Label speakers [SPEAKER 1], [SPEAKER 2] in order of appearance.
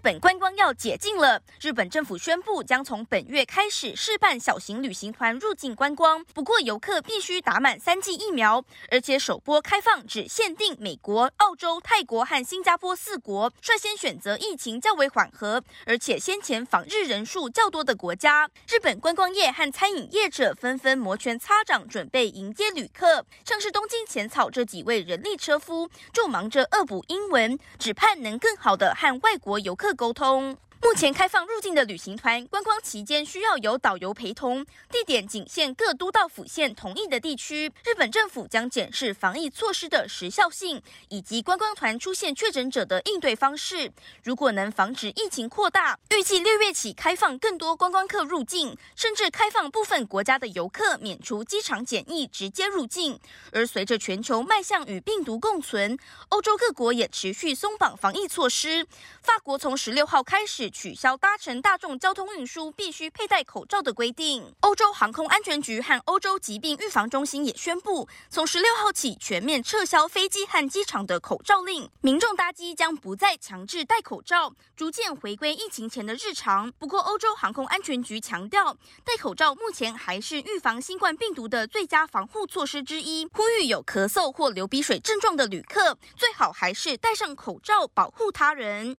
[SPEAKER 1] 日本观光要解禁了，日本政府宣布将从本月开始试办小型旅行团入境观光，不过游客必须打满三剂疫苗，而且首波开放只限定美国、澳洲、泰国和新加坡四国，率先选择疫情较为缓和，而且先前访日人数较多的国家。日本观光业和餐饮业者纷纷摩拳擦掌，准备迎接旅客，像是东京浅草这几位人力车夫就忙着恶补英文，只盼能更好的和外国游客沟通。目前开放入境的旅行团，观光期间需要有导游陪同，地点仅限各都道府县同意的地区。日本政府将检视防疫措施的时效性，以及观光团出现确诊者的应对方式。如果能防止疫情扩大，预计六月起开放更多观光客入境，甚至开放部分国家的游客免除机场检疫，直接入境。而随着全球迈向与病毒共存，欧洲各国也持续松绑防疫措施。法国从十六号开始。取消搭乘大众交通运输必须佩戴口罩的规定。欧洲航空安全局和欧洲疾病预防中心也宣布，从十六号起全面撤销飞机和机场的口罩令，民众搭机将不再强制戴口罩，逐渐回归疫情前的日常。不过，欧洲航空安全局强调，戴口罩目前还是预防新冠病毒的最佳防护措施之一，呼吁有咳嗽或流鼻水症状的旅客最好还是戴上口罩，保护他人。